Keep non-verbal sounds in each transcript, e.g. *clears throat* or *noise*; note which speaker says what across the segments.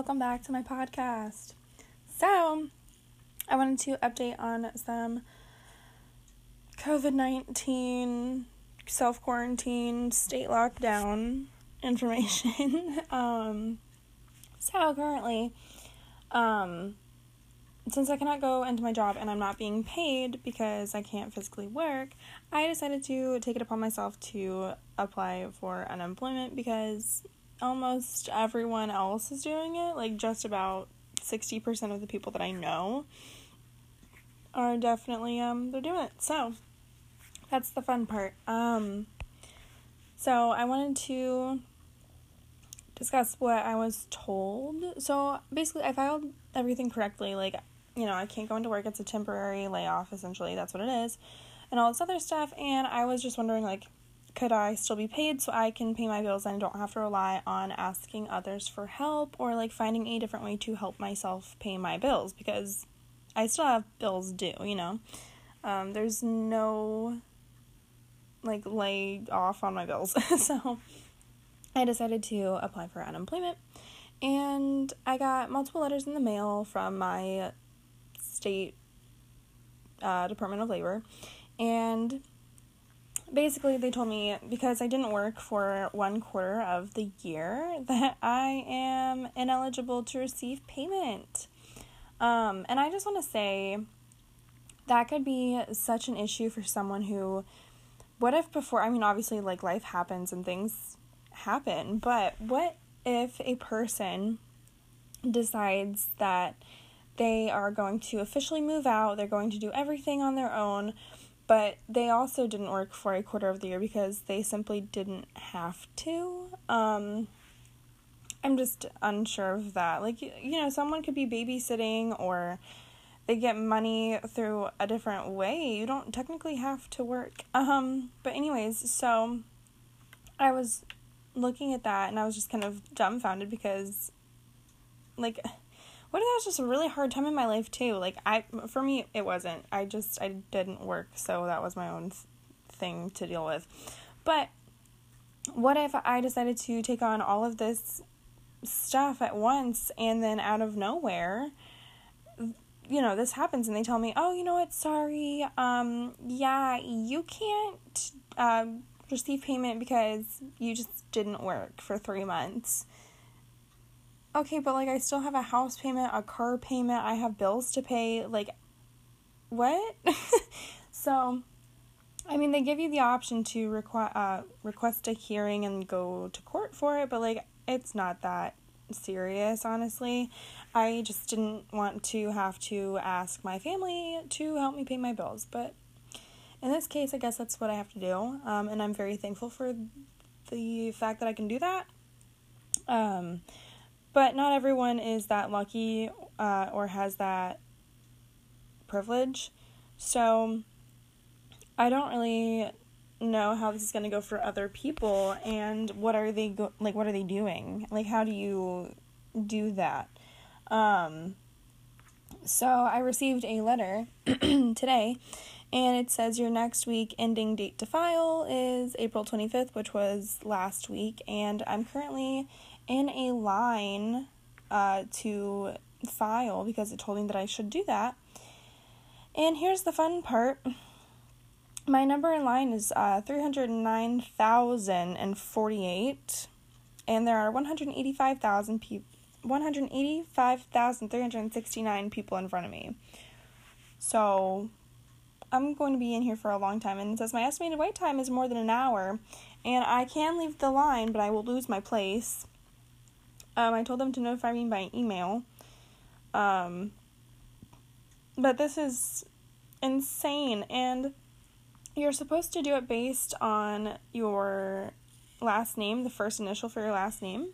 Speaker 1: welcome back to my podcast. So, I wanted to update on some COVID 19 self quarantine state lockdown *laughs* information. *laughs* um, so, currently, um, since I cannot go into my job and I'm not being paid because I can't physically work, I decided to take it upon myself to apply for unemployment because almost everyone else is doing it. Like, just about 60% of the people that I know are definitely, um, they're doing it. So, that's the fun part. Um, so, I wanted to discuss what I was told. So, basically, I filed everything correctly. Like, you know, I can't go into work. It's a temporary layoff, essentially. That's what it is. And all this other stuff. And I was just wondering, like, could I still be paid so I can pay my bills and don't have to rely on asking others for help or like finding a different way to help myself pay my bills because I still have bills due, you know. Um, there's no like lay off on my bills. *laughs* so I decided to apply for unemployment and I got multiple letters in the mail from my state uh, Department of Labor and basically they told me because I didn't work for one quarter of the year that I am ineligible to receive payment. Um, and I just want to say that could be such an issue for someone who what if before I mean obviously like life happens and things happen, but what if a person decides that they are going to officially move out, they're going to do everything on their own, but they also didn't work for a quarter of the year because they simply didn't have to. Um, I'm just unsure of that. Like, you know, someone could be babysitting or they get money through a different way. You don't technically have to work. Um, but anyways, so I was looking at that and I was just kind of dumbfounded because like what if that was just a really hard time in my life too? Like I, for me, it wasn't. I just I didn't work, so that was my own thing to deal with. But what if I decided to take on all of this stuff at once and then out of nowhere, you know, this happens and they tell me, "Oh, you know what? Sorry. Um, yeah, you can't um receive payment because you just didn't work for 3 months." Okay, but like I still have a house payment, a car payment, I have bills to pay. Like, what? *laughs* so, I mean, they give you the option to request uh, request a hearing and go to court for it, but like, it's not that serious, honestly. I just didn't want to have to ask my family to help me pay my bills, but in this case, I guess that's what I have to do, um, and I'm very thankful for the fact that I can do that. Um, but not everyone is that lucky uh, or has that privilege. So I don't really know how this is going to go for other people and what are they go- like what are they doing? Like how do you do that? Um so I received a letter *clears throat* today and it says your next week ending date to file is April 25th, which was last week and I'm currently in a line uh, to file because it told me that I should do that. And here's the fun part my number in line is uh, 309,048, and there are 185,000 people. 185,369 people in front of me. So, I'm going to be in here for a long time. And it says my estimated wait time is more than an hour. And I can leave the line, but I will lose my place. Um, I told them to notify me by email. Um, but this is insane, and you're supposed to do it based on your last name, the first initial for your last name.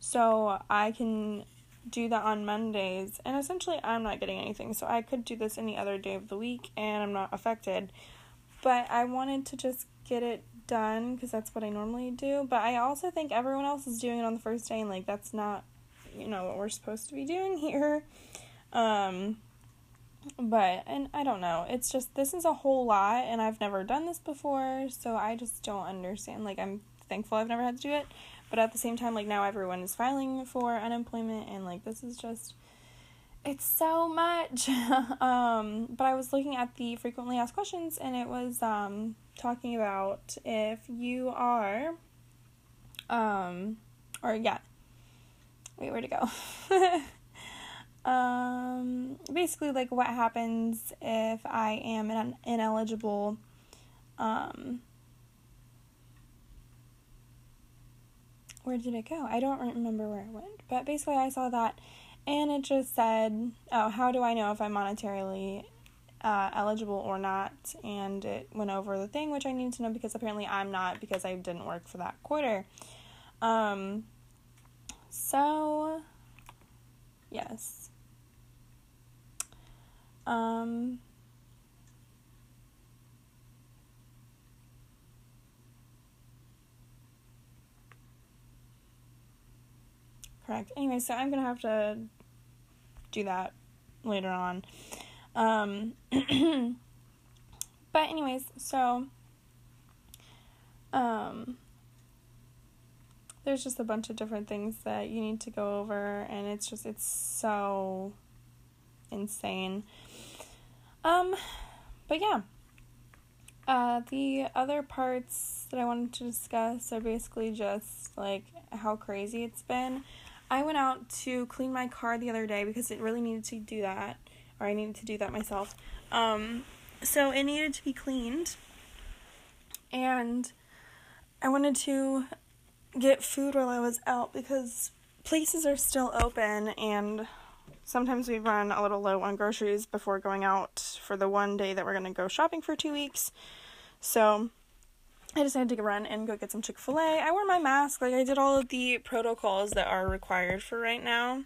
Speaker 1: So I can do that on Mondays, and essentially I'm not getting anything, so I could do this any other day of the week and I'm not affected. But I wanted to just get it done because that's what I normally do. But I also think everyone else is doing it on the first day, and like that's not, you know, what we're supposed to be doing *laughs* here. Um, but and I don't know. It's just this is a whole lot, and I've never done this before, so I just don't understand. Like I'm thankful I've never had to do it. But at the same time, like now everyone is filing for unemployment, and like this is just it's so much. *laughs* um, but I was looking at the frequently asked questions, and it was um, talking about if you are, um, or yeah, wait, where to go? *laughs* um, basically, like what happens if I am an ineligible. Um, where did it go? I don't remember where it went, but basically, I saw that and it just said, "Oh, how do I know if I'm monetarily uh, eligible or not?" And it went over the thing which I need to know because apparently I'm not because I didn't work for that quarter. Um, so, yes. Um, correct. Anyway, so I'm gonna have to do that later on. Um, *clears throat* but anyways, so um, there's just a bunch of different things that you need to go over, and it's just it's so insane. Um, but yeah. Uh, the other parts that I wanted to discuss are basically just like how crazy it's been. I went out to clean my car the other day because it really needed to do that, or I needed to do that myself. Um, so it needed to be cleaned, and I wanted to get food while I was out because places are still open, and sometimes we run a little low on groceries before going out for the one day that we're gonna go shopping for two weeks. So I decided to run and go get some Chick fil A. I wore my mask, like, I did all of the protocols that are required for right now,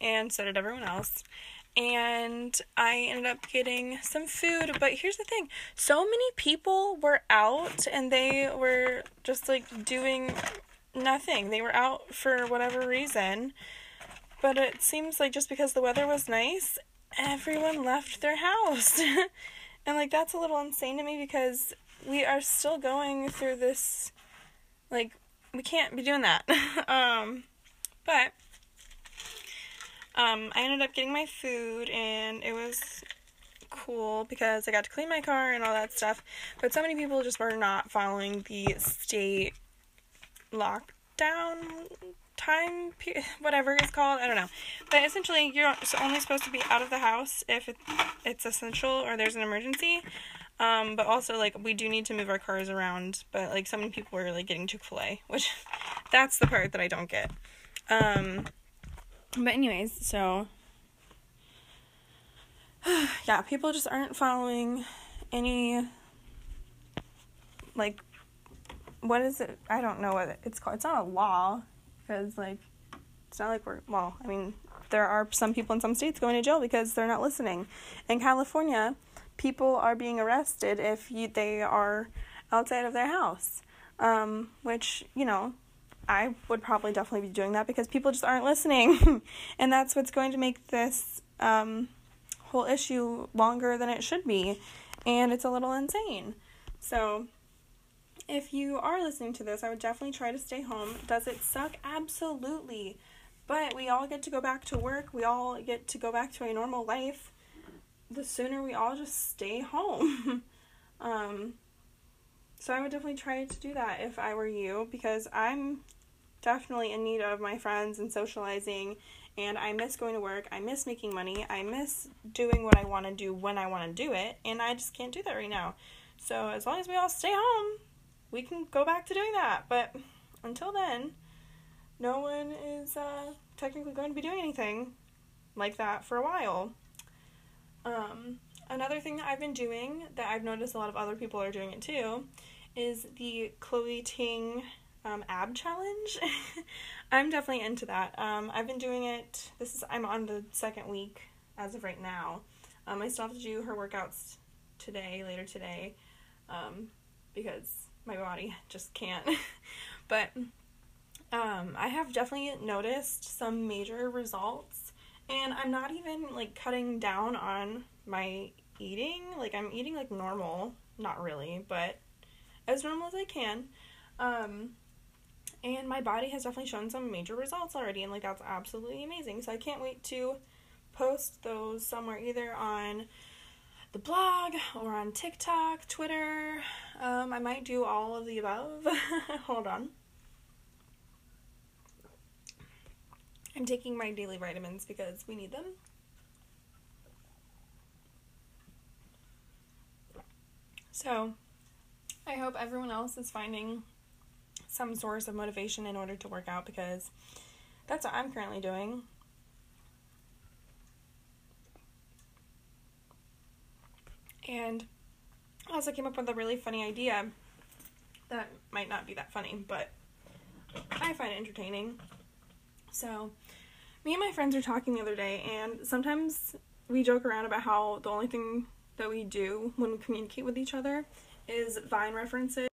Speaker 1: and so did everyone else. And I ended up getting some food, but here's the thing so many people were out and they were just like doing nothing. They were out for whatever reason, but it seems like just because the weather was nice, everyone left their house. *laughs* and like that's a little insane to me because we are still going through this like we can't be doing that *laughs* um um i ended up getting my food and it was cool because i got to clean my car and all that stuff. But so many people just were not following the state lockdown time *laughs* whatever it's called i don't know. But essentially you're only supposed to be out of the house if it's essential or there's an emergency. Um, but also like we do need to move our cars around, but like so many people were like getting Chick fil A, which *laughs* that's the part that I don't get. Um, but anyways, so *sighs* yeah, people just aren't following any like what is it? I don't know what it's called. It's not a law because like it's not like we're well, I mean, there are some people in some states going to jail because they're not listening. In California, people are being arrested if you, they are outside of their house. Um, which, you know, I would probably definitely be doing that because people just aren't listening. *laughs* and that's what's going to make this um, whole issue longer than it should be. And it's a little insane. So, if you are listening to this, I would definitely try to stay home. Does it suck? Absolutely. But we all get to go back to work, we all get to go back to a normal life the sooner we all just stay home. *laughs* um, so I would definitely try to do that if I were you because I'm definitely in need of my friends and socializing and I miss going to work. I miss making money. I miss doing what I want to do when I want to do it and I just can't do that right now. So as long as we all stay home, we can go back to doing that. But until then, no one is uh, technically going to be doing anything like that for a while. Um, another thing that I've been doing that I've noticed a lot of other people are doing it too is the Chloe Ting um, ab challenge. *laughs* I'm definitely into that. Um, I've been doing it. This is I'm on the second week as of right now. Um, I still have to do her workouts today, later today, um, because my body *laughs* just can't. *laughs* but um, I have definitely noticed some major results and I'm not even like cutting down on my eating. Like I'm eating like normal, not really, but as normal as I can. Um and my body has definitely shown some major results already, and like that's absolutely amazing. So I can't wait to post those somewhere either on the blog or on TikTok, Twitter. Um, I might do all of the above. *laughs* Hold on. I'm taking my daily vitamins because we need them. So, I hope everyone else is finding some source of motivation in order to work out because that's what I'm currently doing. And I also came up with a really funny idea that might not be that funny, but I find it entertaining. So, me and my friends were talking the other day, and sometimes we joke around about how the only thing that we do when we communicate with each other is Vine references.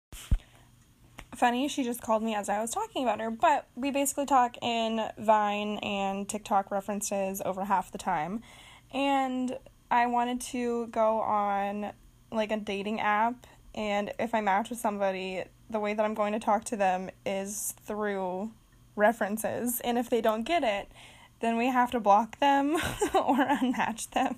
Speaker 1: Funny, she just called me as I was talking about her, but we basically talk in Vine and TikTok references over half the time. And I wanted to go on like a dating app, and if I match with somebody, the way that I'm going to talk to them is through references. And if they don't get it, then we have to block them *laughs* or unmatch them.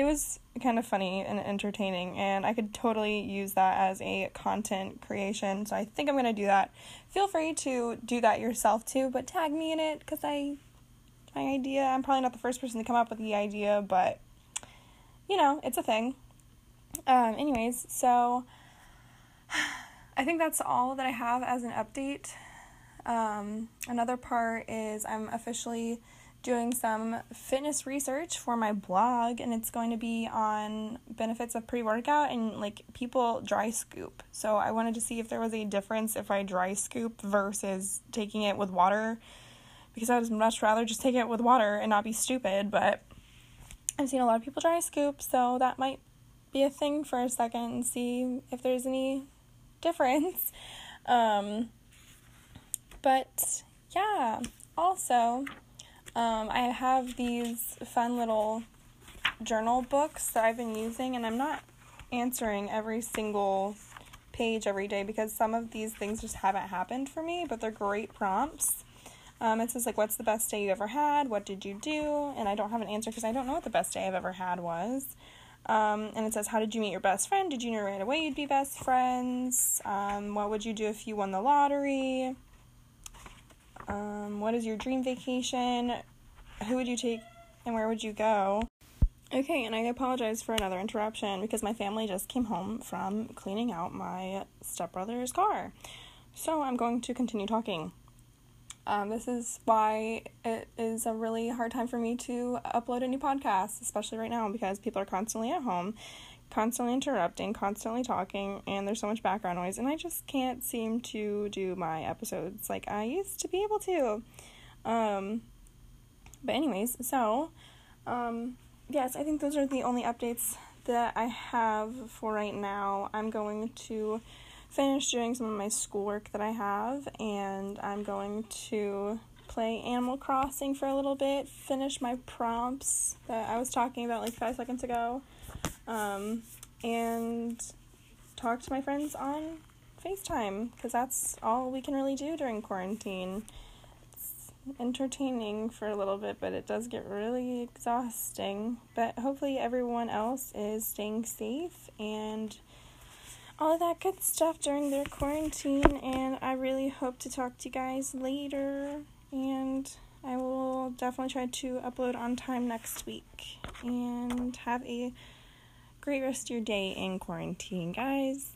Speaker 1: It was kind of funny and entertaining, and I could totally use that as a content creation. So I think I'm going to do that. Feel free to do that yourself too, but tag me in it because I, my idea, I'm probably not the first person to come up with the idea, but you know, it's a thing. Um, anyways, so *sighs* I think that's all that I have as an update. Um, another part is I'm officially doing some fitness research for my blog, and it's going to be on benefits of pre workout and like people dry scoop. So I wanted to see if there was a difference if I dry scoop versus taking it with water because I would much rather just take it with water and not be stupid, but I've seen a lot of people dry scoop, so that might be a thing for a second and see if there's any difference. *laughs* Um, but yeah, also, um, I have these fun little journal books that I've been using, and I'm not answering every single page every day because some of these things just haven't happened for me, but they're great prompts. Um, it says, like, what's the best day you ever had? What did you do? And I don't have an answer because I don't know what the best day I've ever had was. Um, and it says, how did you meet your best friend? Did you know right away you'd be best friends? Um, what would you do if you won the lottery? Um, what is your dream vacation? Who would you take and where would you go? Okay, and I apologize for another interruption because my family just came home from cleaning out my stepbrother's car. So I'm going to continue talking. Um, this is why it is a really hard time for me to upload a new podcast, especially right now because people are constantly at home, constantly interrupting, constantly talking, and there's so much background noise, and I just can't seem to do my episodes like I used to be able to. Um, but, anyways, so, um, yes, I think those are the only updates that I have for right now. I'm going to finish doing some of my schoolwork that I have, and I'm going to play Animal Crossing for a little bit, finish my prompts that I was talking about like five seconds ago, um, and talk to my friends on FaceTime because that's all we can really do during quarantine. It's entertaining for a little bit, but it does get really exhausting. But hopefully, everyone else is staying safe and all of that good stuff during their quarantine. And I really hope to talk to you guys later. And I will definitely try to upload on time next week. And have a great rest of your day in quarantine, guys.